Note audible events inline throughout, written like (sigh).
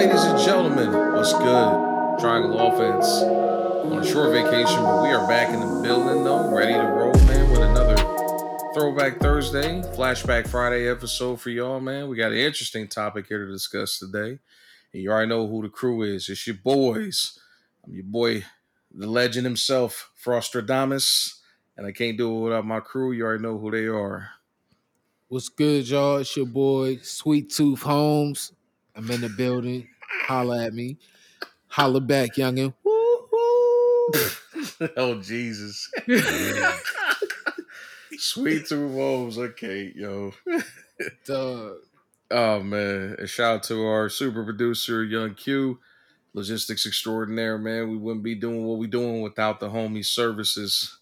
ladies and gentlemen, what's good? Triangle Offense on a short vacation, but we are back in the building though, ready to roll, man, with another Throwback Thursday, Flashback Friday episode for y'all, man. We got an interesting topic here to discuss today. And you already know who the crew is. It's your boys. I'm your boy, the legend himself, Frostradamus. And I can't do it without my crew. You already know who they are. What's good, y'all? It's your boy, Sweet Tooth Holmes. I'm in the building. Holla at me. Holla back, youngin'. (laughs) oh Jesus. (laughs) Sweet Tooth Holmes. Okay, yo. Oh man. And shout out to our super producer, Young Q. Logistics extraordinaire, man. We wouldn't be doing what we doing without the homie services.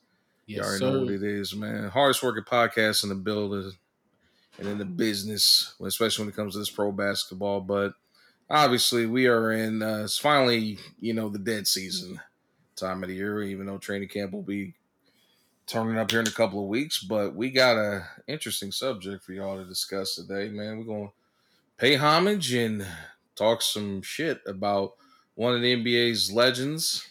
Yes, you already sir. know what it is, man. Hardest working podcast in the building and in the business, especially when it comes to this pro basketball. But obviously, we are in. Uh, it's finally, you know, the dead season time of the year. Even though training camp will be turning up here in a couple of weeks, but we got a interesting subject for y'all to discuss today, man. We're gonna pay homage and talk some shit about one of the NBA's legends.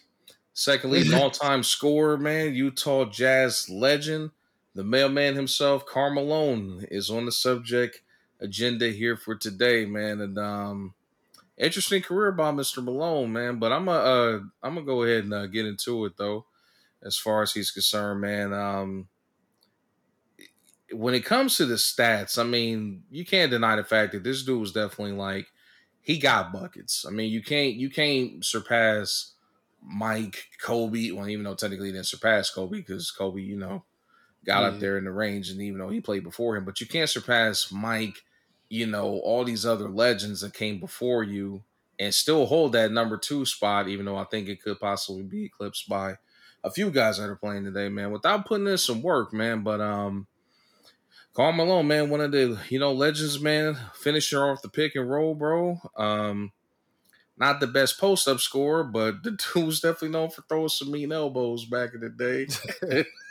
Second leading all-time scorer, man, Utah Jazz legend, the mailman himself, Karl Malone, is on the subject agenda here for today, man. And um interesting career by Mr. Malone, man. But I'm gonna uh, I'm gonna go ahead and uh, get into it though, as far as he's concerned, man. Um when it comes to the stats, I mean, you can't deny the fact that this dude was definitely like he got buckets. I mean, you can't you can't surpass Mike, Kobe. Well, even though technically he didn't surpass Kobe because Kobe, you know, got Yeah. up there in the range, and even though he played before him, but you can't surpass Mike. You know, all these other legends that came before you, and still hold that number two spot. Even though I think it could possibly be eclipsed by a few guys that are playing today, man. Without putting in some work, man. But um. Karl Malone, man, one of the you know legends, man, finisher off the pick and roll, bro. Um, not the best post up scorer, but (laughs) the dude was definitely known for throwing some mean elbows back in the day. (laughs)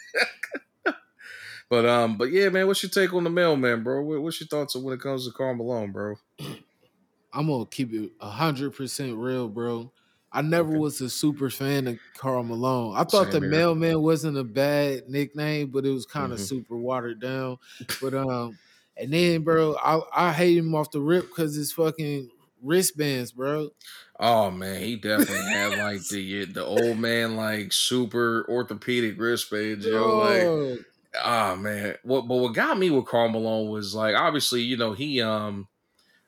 but um, but yeah, man, what's your take on the mailman, bro? What's your thoughts on when it comes to Karl Malone, bro? (clears throat) I'm gonna keep it hundred percent real, bro. I never Okay. was a super fan of Karl Malone. I thought Same the here. mailman wasn't a bad nickname, but it was kind of Mhm. super watered down. But (laughs) um, and then, bro, I I hate him off the rip because his fucking wristbands, bro. Oh man, he definitely had like the the old man like super orthopedic wristbands, yo. Like (laughs) Ah man, what but what got me with Karl Malone was like obviously you know he um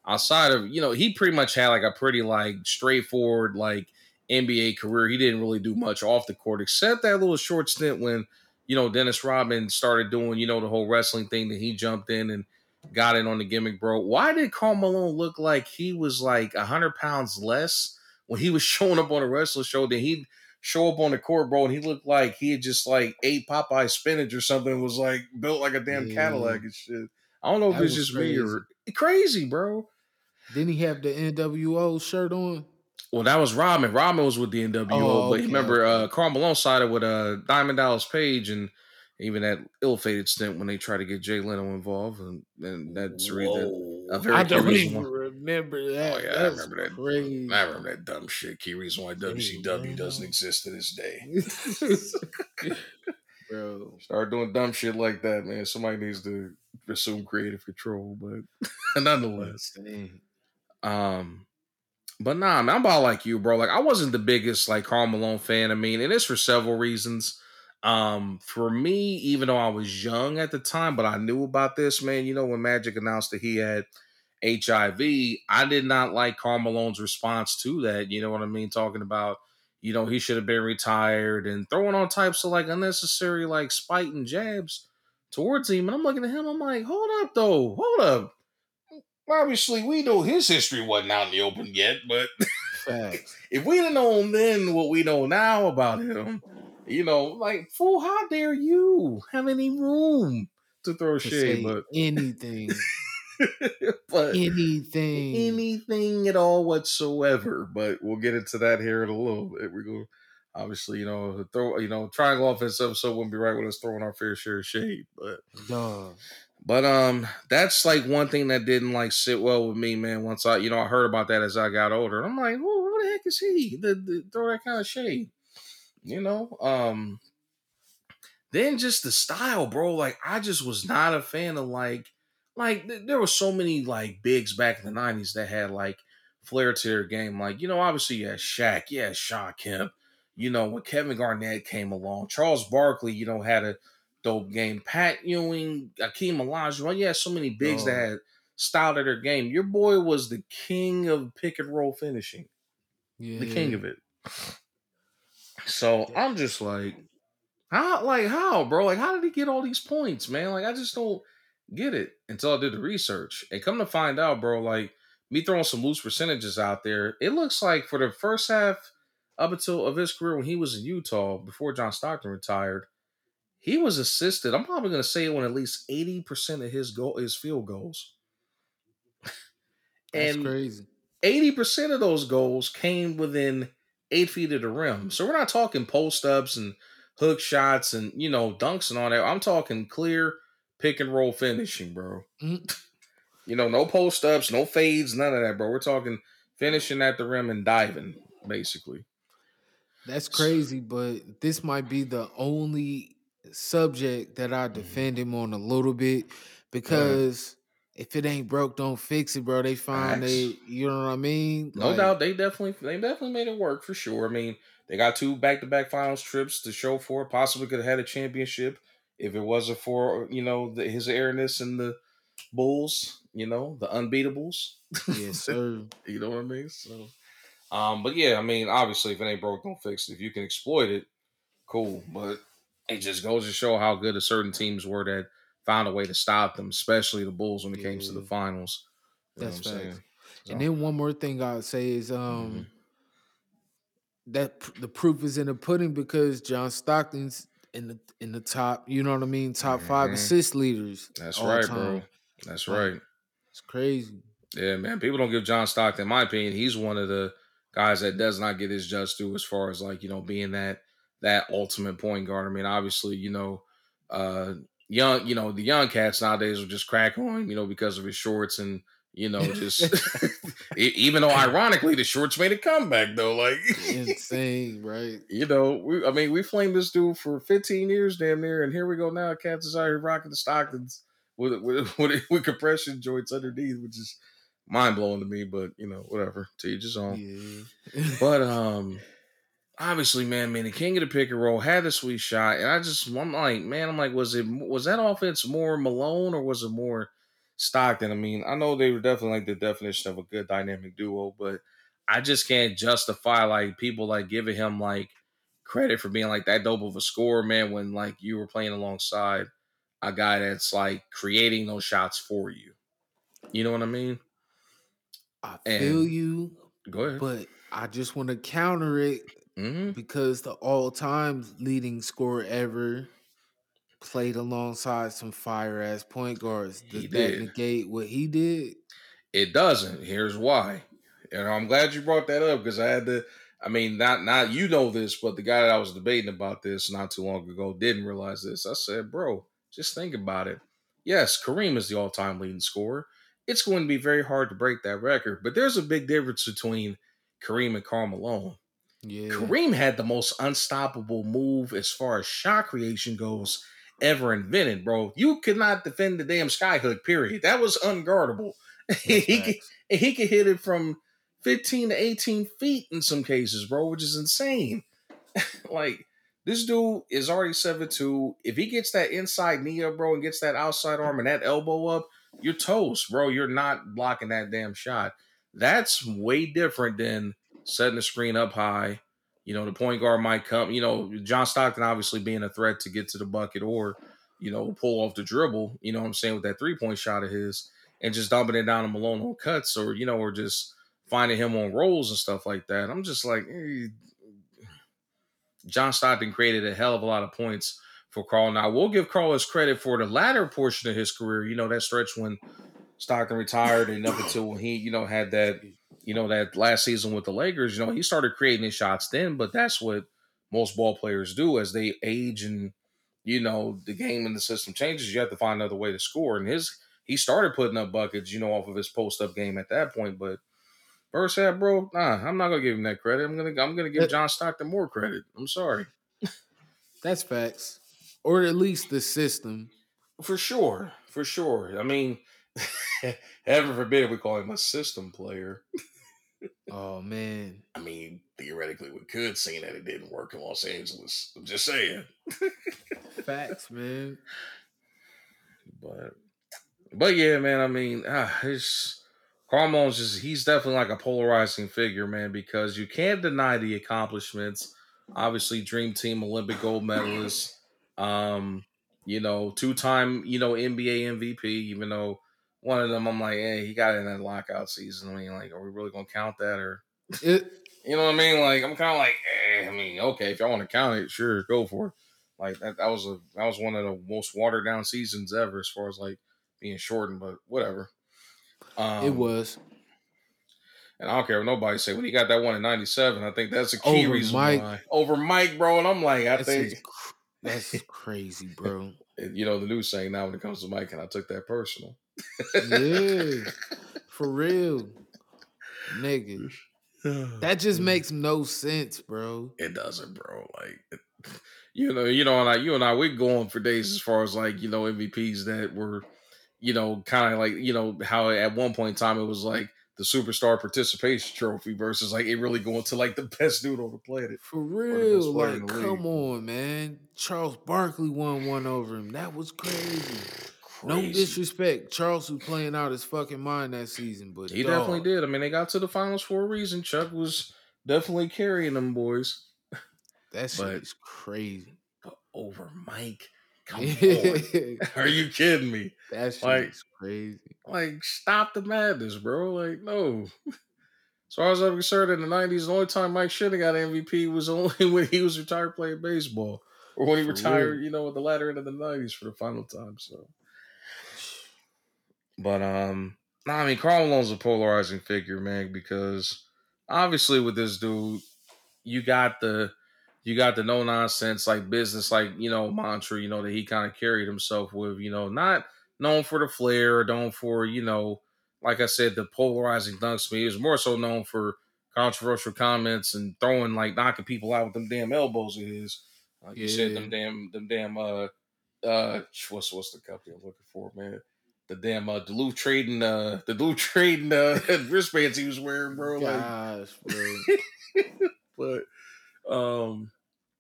outside of you know he pretty much had like a pretty like straightforward like NBA career. He didn't really do much off the court except that little short stint when you know Dennis Rodman started doing you know the whole wrestling thing that he jumped in and got in on the gimmick, bro. Why did Karl Malone look like he was like hundred pounds less when he was (laughs) showing up on a wrestling show than he'd show up on the court, bro, and he looked like he had just like ate Popeye spinach or something. and Was like built like a damn Yeah. Cadillac and shit. I don't know if it's was just me or crazy, bro. Didn't he have the NWO shirt on? Well, that was Rodman. Rodman was with the NWO, Oh, but okay, remember, okay. uh, Karl Malone sided with uh, Diamond Dallas Page and even that ill-fated stint when they tried to get Jay Leno involved, and, and that's the reason. A very I don't even why- remember that. Oh, yeah, I remember that. Crazy. I remember that dumb shit. Key reason why WCW doesn't exist to this day. (laughs) bro. Start doing dumb shit like that, man. Somebody needs to assume creative control, but (laughs) nonetheless. Dang. Um, but nah, man, I'm about like you, bro. Like I wasn't the biggest like Karl Malone fan. I mean, and it's for several reasons. Um, for me, even though I was young at the time, but I knew about this, man. You know, when Magic announced that he had HIV, I did not like Karl Malone's response to that. You know what I mean? Talking about, you know, he should have been retired and throwing all types of like unnecessary like spite and jabs towards him. And I'm looking at him, I'm like, hold up though, hold up. Obviously, we know his history wasn't out in the open yet, but (laughs) if we'd have known then what we know now about him, you know, like, fool, how dare you have any room to throw To shade? But, anything, (laughs) but anything. anything at all whatsoever. But we'll get into that here in a little bit. We're going obviously, you know, throw, you know, triangle offense episode wouldn't be right with us throwing our fair share of shade, but Dog. But um, that's like one thing that didn't like sit well with me, man. Once I, you know, I heard about that as I got older. I'm like, who, what the heck is he? The, the, throw that kind of shade, you know? Um, then just the style, bro. Like I just was not a fan of like, like th- there were so many like bigs back in the '90s that had like flair to their game. Like you know, obviously yeah, Shaq, yeah, Shawn Kemp. You know, when Kevin Garnett came along, Charles Barkley, you know, had a dope game. Pat Ewing, Akeem Olajuwon, yeah, so many bigs Oh. that had style to their game. Your boy was the king of pick and roll finishing, Yeah. the king of it. So I'm just like, how, like, how, bro? Like, how did he get all these points, man? Like, I just don't get it until I did the research. And come to find out, bro, like, me throwing some loose percentages out there, it looks like for the first half up until of his career when he was in Utah before John Stockton retired, he was assisted. I'm probably going to say on at least 80% of his goal, his field goals. That's and crazy. 80% of those goals came within eight feet of the rim. So we're not talking post ups and hook shots and, you know, dunks and all that. I'm talking clear pick and roll finishing, bro. Mhm. You know, no post ups, no fades, none of that, bro. We're talking finishing at the rim and diving, basically. That's crazy, but this might be the only subject that Mm-hmm. I defend him on a little bit because if it ain't broke, don't fix it, bro. They find they, you know what I mean? No Like, doubt, they definitely they definitely made it work for sure. I mean, they got two back to back finals trips to show for it. Possibly could have had a championship if it wasn't for you know the, his airness and the Bulls. You know the unbeatables. Yes, (laughs) sir. You know what I mean? So, um, but yeah, I mean, obviously, if it ain't broke, don't fix it. If you can exploit it, cool. But it just goes to show how good a certain teams were that found a way to stop them, especially the Bulls when it came to the finals. You That's facts. saying? And then one more thing I'd say is um Mhm. that pr- the proof is in the pudding because John Stockton's in the in the top, you know what I mean, top five Mhm. assist leaders. that's right, time. bro. That's Like, right. It's crazy. Yeah, man. People don't give John Stockton, in my opinion, he's one of the guys that does not get his just due as far as like, you know, being that that ultimate point guard. I mean, obviously, you know, uh young, you know, the young cats nowadays will just crack on him, you know, because of his shorts and you know, (laughs) just (laughs) even though ironically the shorts made a comeback though, like Insane, right? (laughs) you know, we I mean, we flamed this dude for 15 years damn near, and here we go now. Cats is out here rocking the Stocktons with with, with, with compression joints underneath, which is mind blowing to me, but you know, whatever. To each his own. Yeah. But um obviously, man, man, the king of the pick and roll had a sweet shot, and I just I'm like, man, I'm like, was it was that offense more Malone or was it more Stockton? I mean, I know they were definitely like the definition of a good dynamic duo, but I just can't justify like people like giving him like credit for being like that dope of a scorer, man, when like you were playing alongside a guy that's like creating those shots for you. You know what I mean? I feel And- you, Go ahead. but I just want to counter it hmm because the all-time leading scorer ever played alongside some fire ass point guards. Does He that did. negate what he did? It doesn't. Here's why. And I'm glad you brought that up because I had to. I mean, not not you know this, but the guy that I was debating about this not too long ago didn't realize this. I said, bro, just think about it. Yes, Kareem is the all-time leading scorer. It's going to be very hard to break that record, but there's a big difference between Kareem and Karl Malone. Yeah. Kareem had the most unstoppable move as far as shot creation goes ever invented, bro. You could not defend the damn skyhook, period. That was unguardable. (laughs) He, could, he could hit it from 15 to 18 feet in some cases, bro, which is insane. (laughs) like, this dude is already 7'2. If he gets that inside knee up, bro, and gets that outside arm and that elbow up, you're toast, bro. You're not blocking that damn shot. That's way different than setting the screen up high. You know, the point guard might come, you know, John Stockton obviously being a threat to get to the bucket or, you know, pull off the dribble, you know what I'm saying, with that three point shot of his and just dumping it down to Malone on cuts or, you know, or just finding him on rolls and stuff like that. I'm just like, eh. John Stockton created a hell of a lot of points for Karl. Now, we'll give Karl his credit for the latter portion of his career, you know, that stretch when Stockton retired and up until when he, you know, had that, you know, that last season with the Lakers, you know, he started creating his shots then, but that's what most ball players do as they age and, you know, the game and the system changes, you have to find another way to score. And his he started putting up buckets, you know, off of his post up game at that point. But first half, bro, nah, I'm not gonna give him that credit. I'm gonna I'm gonna give John Stockton more credit. I'm sorry. (laughs) That's facts. Or at least the system. For sure. For sure. I mean, (laughs) heaven forbid we call him a system player. (laughs) oh man. I mean, theoretically we could seeing that it didn't work in Los Angeles. I'm just saying. Facts, (laughs) man. But but yeah, man, I mean, ah, it's Karl Malone's just he's definitely like a polarizing figure, man, because you can't deny the accomplishments. Obviously, Dream Team Olympic gold medalist, um, you know, two time, you know, NBA MVP, even though one of them I'm like, hey, he got in that lockout season. I mean, like, are we really gonna count that or it, (laughs) you know what I mean? Like, I'm kind of like, eh, I mean, okay, if y'all want to count it, sure, go for it. Like that, that was a that was one of the most watered down seasons ever as far as like being shortened, but whatever. Um, it was. And I don't care if nobody say when he got that one in '97. I think that's a key over reason Mike. why over Mike, bro. And I'm like, I that's think that's (laughs) crazy, bro. you know the news saying now when it comes to Mike, and I took that personal. Yeah, (laughs) for real, nigga. (sighs) That just makes no sense, bro. It doesn't, bro. Like, you know, you know, and I, you and I, we're going for days as far as like you know MVPs that were you know, kind of like, you know, how at one point in time it was like the superstar participation trophy versus like it really going to like the (laughs) best dude on the planet. For real. Like, come on, man. Charles Barkley won one over him. That was crazy. Crazy. No disrespect. Charles was playing out his fucking mind that season, but he dog. definitely did. I mean, they got to the finals for a reason. Chuck was definitely carrying them boys. (laughs) That shit is crazy. But over Mike Come (laughs) on. Are you kidding me? (laughs) That's like, crazy. Like, stop the madness, bro. Like, no. As far as I'm concerned, in the 90s, the only time Mike should have got MVP was only when he was retired playing baseball. Or when he for retired, real. you know, at the latter end of the 90s for the final time. So, but, um, nah, I mean, Karl Malone's a polarizing figure, man, because obviously with this dude, you got the you got the no nonsense like business like you know mantra you know that he kind of carried himself with you know not known for the flair or known for you know like i said the polarizing dunks. Me he was more so known for controversial comments and throwing like knocking people out with them damn elbows of his. Like yeah. you said them damn them damn uh uh what's what's the company i'm looking for man the damn uh, Duluth trading uh the Duluth trading uh (laughs) wristbands he was wearing, bro. Gosh, like, bro. (laughs) but um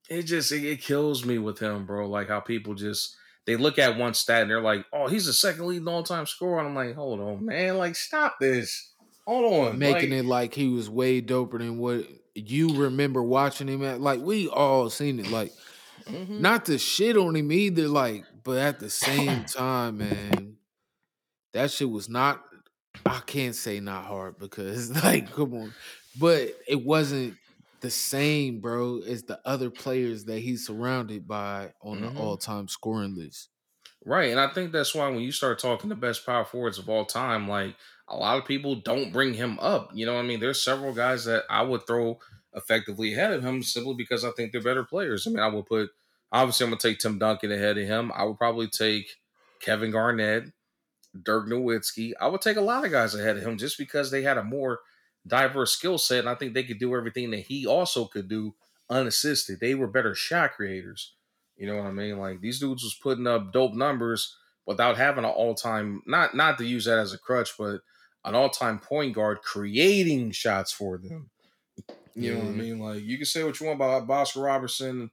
it just it, it, kills me with him, bro. Like how people just they look at one stat and they're like, "Oh, he's the second leading all time scorer," and I'm like, "Hold on, man! Like, stop this! Hold on!" Making like, it like he was way doper than what you remember watching him at. Like we all seen it. Like, mm-hmm. not to shit on him either. Like, but at the same (laughs) time, man, that shit was not. I can't say not hard because (laughs) like, come on, but it wasn't the same, bro, as the other players that he's surrounded by on mm-hmm. the all-time scoring list. Right, and I think that's why when you start talking the best power forwards of all time, like a lot of people don't bring him up. You know, what I mean, there's several guys that I would throw effectively ahead of him simply because I think they're better players. I mean, I would put obviously I'm gonna take Tim Duncan ahead of him. I would probably take Kevin Garnett, Dirk Nowitzki. I would take a lot of guys ahead of him just because they had a more diverse skill set, and I think they could do everything that he also could do unassisted. They were better shot creators. You know what I mean? Like these dudes was putting up dope numbers without having an all time not not to use that as a crutch, but an all time point guard creating shots for them. You know what I mm-hmm. mean? Like you can say what you want about Oscar Robertson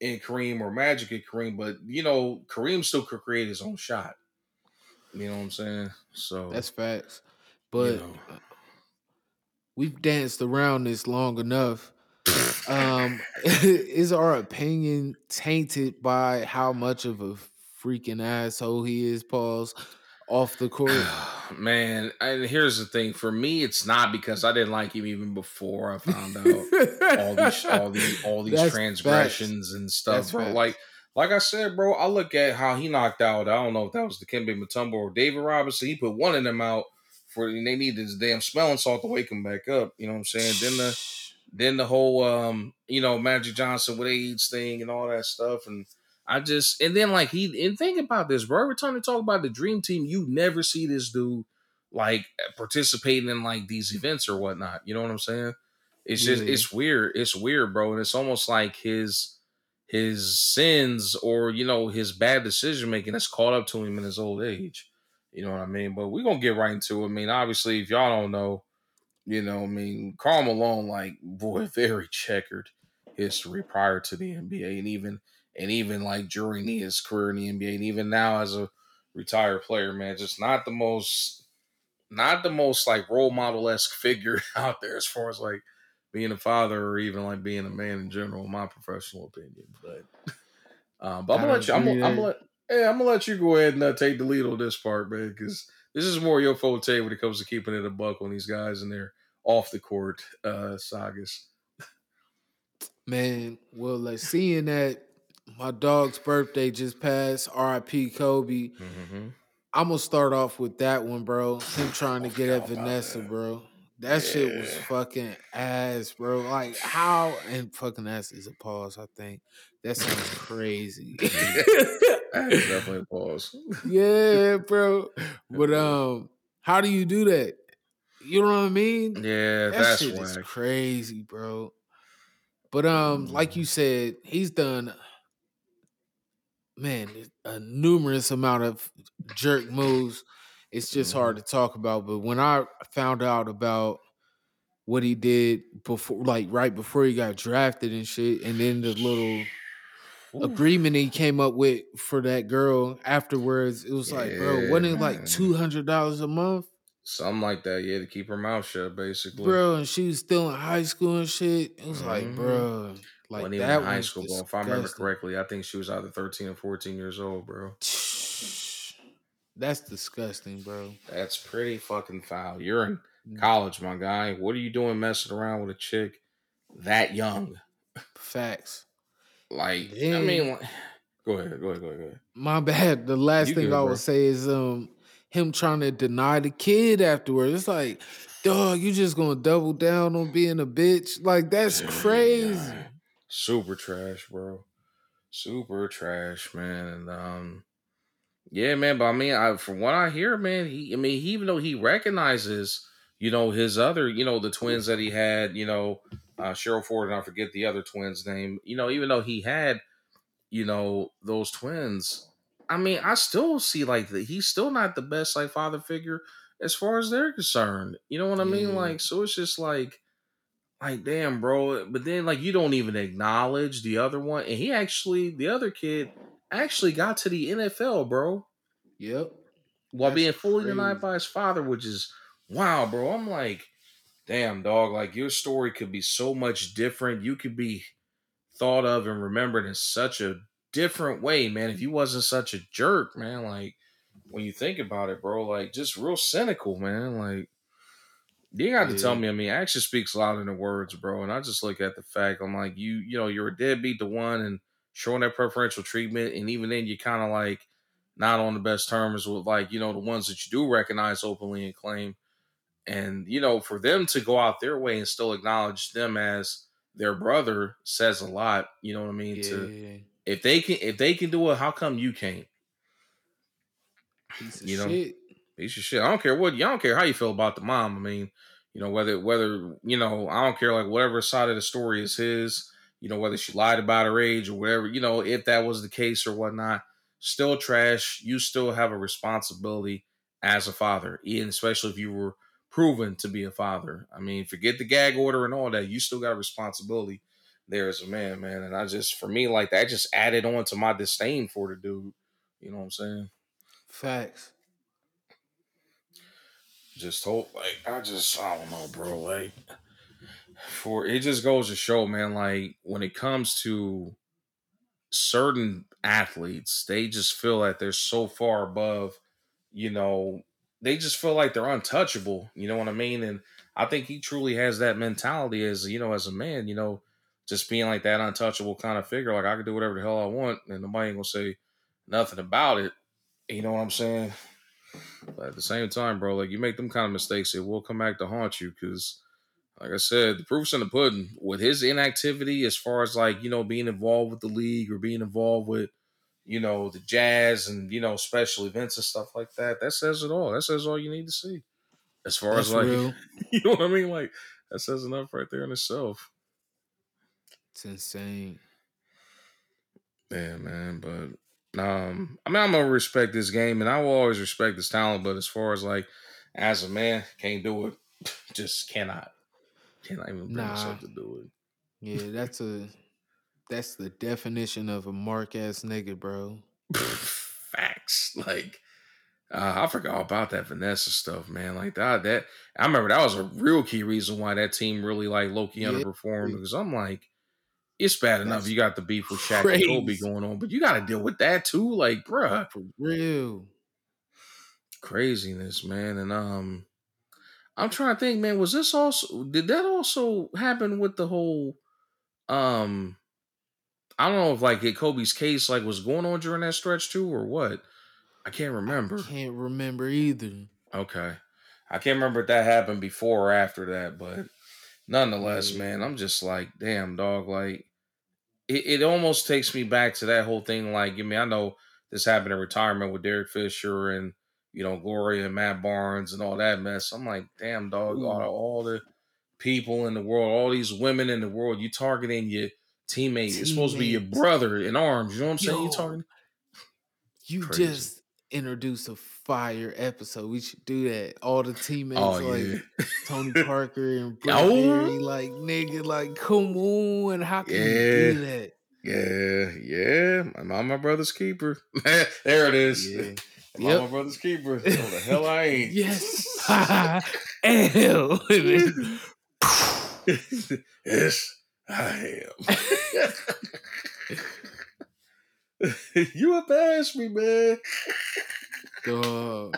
and Kareem or Magic and Kareem, but you know Kareem still could create his own shot. You know what I'm saying? So that's facts. But you know we've danced around this long enough. (laughs) um, (laughs) is our opinion tainted by how much of a freaking asshole he is, Pauls, off the (sighs) court? Man, and here's the thing: for me, it's not because I didn't like him even before I found out all these, all these, all (laughs) these That's transgressions facts. and stuff. Like, like I said, bro, I look at how he knocked out. I don't know if that was the Dikembe Mutombo or David Robinson. He put one of them out for and they need this damn smelling salt to wake him back up. You know what I'm saying? Then the then the whole um, you know, Magic Johnson with AIDS thing and all that stuff. And I just and then like he and think about this, bro. Every time they talk about the dream team, you never see this dude like participating in like these events or whatnot. You know what I'm saying? It's just it's weird. It's weird, bro. And it's almost like his his sins or you know his bad decision making has caught up to him in his old age. You know what I mean? But we're gonna get right into it. I mean, obviously, if y'all don't know, you know, I mean, Karl Malone, like, (laughs) boy, very checkered history prior to the NBA, and even and even like during his career in the NBA, and even now as a retired player, man, just not the most, not the most like role model esque figure (laughs) out there as far as like being a father or even like being a man in general, in my professional opinion. But, um, but I'm gonna let you. I'm, gonna- I'm gonna let. Yeah, I'm gonna let you go ahead and uh, take the lead on this part, man, because this is more your forte when it comes to keeping it a buck on these guys and their off the court uh, sagas. Man, well, like seeing that my dog's birthday just passed, R.I.P. Kobe. Mm-hmm. I'm gonna start off with that one, bro. Him trying to get at Vanessa, bro. That shit was fucking ass, bro. Like how and fucking ass is a pause. I think that sounds crazy. (laughs) That's definitely a pause. yeah, bro. (laughs) But um, how do you do that? You know what I mean? Yeah, that that's shit is crazy, bro. But um, like you said, he's done man a numerous amount of jerk moves. It's just hard to talk about. But when I found out about what he did before, like right before he got drafted and shit, and then the little Oof. agreement he came up with for that girl afterwards, it was like, bro, Yeah, wasn't it like two hundred dollars a month? Something like that, yeah, to keep her mouth shut, basically. bro, and she was still in high school and shit. It was like, Mhm. bro, like even that in high was school, bro. If I remember correctly, I think she was either 13 or 14 years old, bro. That's disgusting, bro. That's pretty fucking foul. You're in Mm. college, my guy. What are you doing messing around with a chick that young? Facts. Like, I Then- mean, like- go ahead, go ahead, go ahead, go ahead. My bad. The last You thing good, I bro. would say is um him trying to deny the kid afterwards. It's like, dog, you just gonna double down on being a bitch? Like that's crazy. Super trash, bro. Super trash, man. And um, yeah, man. But I mean, I, from what I hear, man, he, I mean, he, even though he recognizes, you know, his other, you know, the twins that he had, you know, uh, Cheryl Ford and I forget the other twins' name. You know, even though he had, you know, those twins. I mean, I still see like that he's still not the best like father figure as far as they're concerned. You know what I mean? Yeah. Like, so it's just like, like damn, bro. But then like you don't even acknowledge the other one, and he actually, the other kid, actually got to the NFL, bro, Yep. while That's being fully denied by his father, which is wow, bro. I'm like, damn, dog. Like your story could be so much different. You could be thought of and remembered in such a different way, man. If you wasn't such a jerk, man, like when you think about it, bro, like just real cynical, man. Like you got to Yeah. tell me. I mean, action speaks louder than words, bro. And I just look at the fact. I'm like, you, you know, you're a deadbeat to one and showing that preferential treatment, and even then, you're kind of like not on the best terms with like you know the ones that you do recognize openly and claim. And you know, for them to go out their way and still acknowledge them as their brother says a lot. You know what I mean? To Yeah. if they can if they can do it, how come you can't? Piece of You know, shit. Piece of shit. I don't care what. I don't care how you feel about the mom. I mean, you know whether whether you know I don't care like whatever side of the story is his. You know whether she lied about her age or whatever. You know if that was the case or whatnot. Still trash. You still have a responsibility as a father, and especially if you were proven to be a father. I mean, forget the gag order and all that. You still got a responsibility there as a man, man. And I just for me like that just added on to my disdain for the dude. You know what I'm saying? Facts. just hope, like I just I don't know, bro. Like for it just goes to show, man, like when it comes to certain athletes, they just feel that they're so far above, you know, they just feel like they're untouchable, you know what I mean? And I think he truly has that mentality as, you know, as a man, you know, just being like that untouchable kind of figure. Like I can do whatever the hell I want and nobody ain't gonna say nothing about it. You know what I'm saying? But at the same time, bro, like you make them kind of mistakes, it will come back to haunt you. Because, like I said, the proof's in the pudding. With his inactivity, as far as like you know being involved with the league or being involved with you know, the jazz and you know special events and stuff like that. That says it all. That says all you need to see. As far That's as like, real. (laughs) you know what I mean? Like that says enough right there in itself. It's insane. Yeah, man. But um, I mean, I'm gonna respect this game, and I will always respect this talent. But as far as like, as a man, can't do it. (laughs) Just cannot. Cannot even bring Nah. myself to do it. Yeah, that's a that's the definition of a mark ass nigga, bro. (laughs) Facts. Like, uh, I forgot about that Vanessa stuff, man. Like that. That I remember that was a real key reason why that team really like low key Yeah. underperformed. Because I'm like, it's bad enough That's you got the beef with Shaq and Kobe crazy. going on, but you got to deal with that too. Like, bruh, For real. craziness, man. And um, I'm trying to think, man. Was this also? Did that also happen with the whole? Um, I don't know if like it Kobe's case like was going on during that stretch too, or what. I can't remember. I Can't remember either. Okay. I can't remember if that happened before or after that, but nonetheless, Yeah. man, I'm just like, damn, dog. Like, it, it almost takes me back to that whole thing. Like, I mean, I know this happened in retirement with Derek Fisher and, you know, Gloria and Matt Barnes and all that mess. I'm like, damn, dog, all, mm. Ooh. all the people in the world, all these women in the world, you targeting your teammate. It's supposed to be your brother in arms. You know what I'm saying? You Yo. targeting. You Crazy. just introduced a fire episode. We should do that. All the teammates Oh, like yeah. Tony (laughs) Parker and Brent Oh. Barry, like nigga, like come on, how can you do that? Yeah, yeah. I'm my brother's keeper. (laughs) there it is. Yeah. I'm my Yep. brother's keeper. No, (laughs) the hell I ain't. Yes. (laughs) Then- (laughs) yes, I am. you have passed me, man. Dog.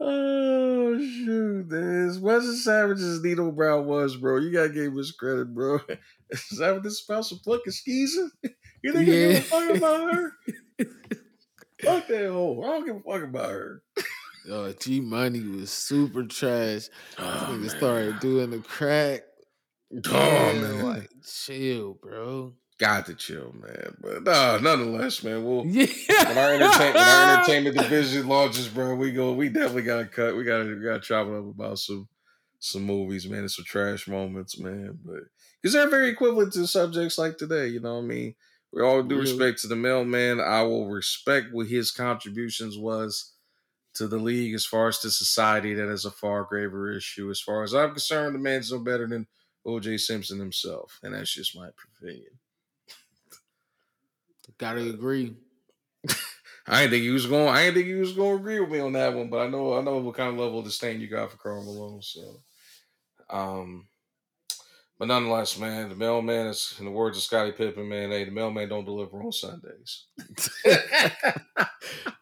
Oh shoot, man. As much as savage Nino Brown was, bro, you gotta give his credit, bro. Is that what this about some fucking skeezer? You think I give Yeah. a fuck about her? Fuck that hoe. I don't give a fuck about her. Uh, G Money was super trash. Oh, Nigga started doing the crack. Oh, Man, man. Like, chill, bro. Got to chill, man. But nah, nonetheless, man, we'll (laughs) Yeah. when our entertainment when our entertainment division launches, bro, we go. We definitely gotta cut. We gotta we gotta chop it up about some some movies, man, and some trash moments, man. But because they're very equivalent to subjects like today, you know what I mean. We all due Really? respect to the mailman. I will respect what his contributions was to the league as far as to society. That is a far graver issue. As far as I'm concerned, the man's no better than O.J. Simpson himself, and that's just my opinion. Gotta agree. (laughs) I didn't think he was going. I didn't think he was going to agree with me on that one, but I know I know what kind of level of disdain you got for Karl Malone. So, um, but nonetheless, man, the mailman is in the words of Scottie Pippen, man. Hey, the mailman don't deliver on Sundays. (laughs)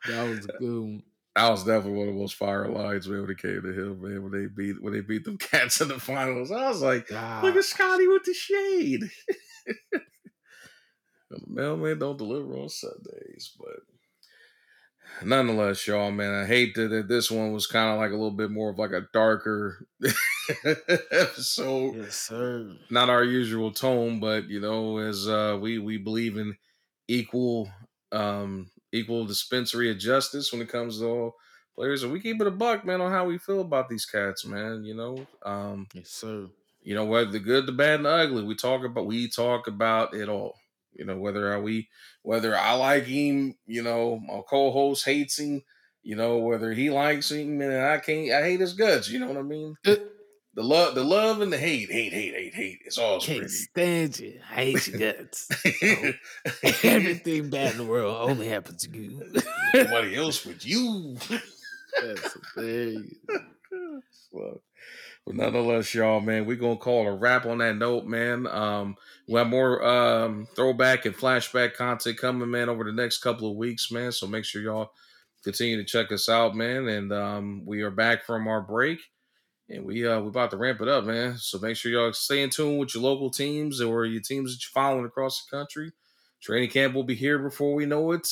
That was good. That was definitely one of the most fire lines, man, when it came to him, man. When they beat when they beat them (laughs) cats in the finals, I was like, God. look at Scottie with the shade. (laughs) the mailman don't deliver on Sundays, but nonetheless, y'all, man, I hate that, that this one was kind of like a little bit more of like a darker (laughs) episode. Yes, sir. Not our usual tone, but you know, as uh, we we believe in equal um equal dispensary of justice when it comes to all players, and we keep it a buck, man, on how we feel about these cats, man. You know, um, Yes, sir. you know whether the good the bad and the ugly we talk about we talk about it all you know whether we whether i like him you know my co-host hates him you know whether he likes him and i can't i hate his guts you know what i mean the love the love and the hate hate hate hate hate it's all Can't pretty stand you. I hate your guts. Oh, (laughs) (laughs) everything bad in the world only happens to you. nobody else but you (laughs) That's hilarious. Fuck. But nonetheless, y'all, man, we're gonna call it a wrap on that note, man. Um, we have more um throwback and flashback content coming, man, over the next couple of weeks, man. So make sure y'all continue to check us out, man. And um, we are back from our break, and we uh we about to ramp it up, man. So make sure y'all stay in tune with your local teams or your teams that you're following across the country. Training camp will be here before we know it.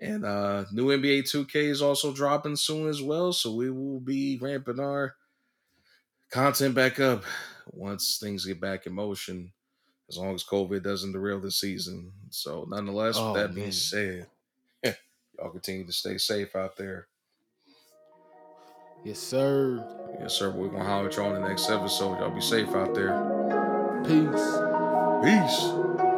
And uh new NBA 2K is also dropping soon as well. So we will be ramping our content back up once things get back in motion as long as COVID doesn't derail the season. So, nonetheless, Oh, with that man. being said, (laughs) y'all continue to stay safe out there. Yes, sir. Yes, sir. We're gonna holler at y'all on the next episode. Y'all be safe out there. Peace. Peace.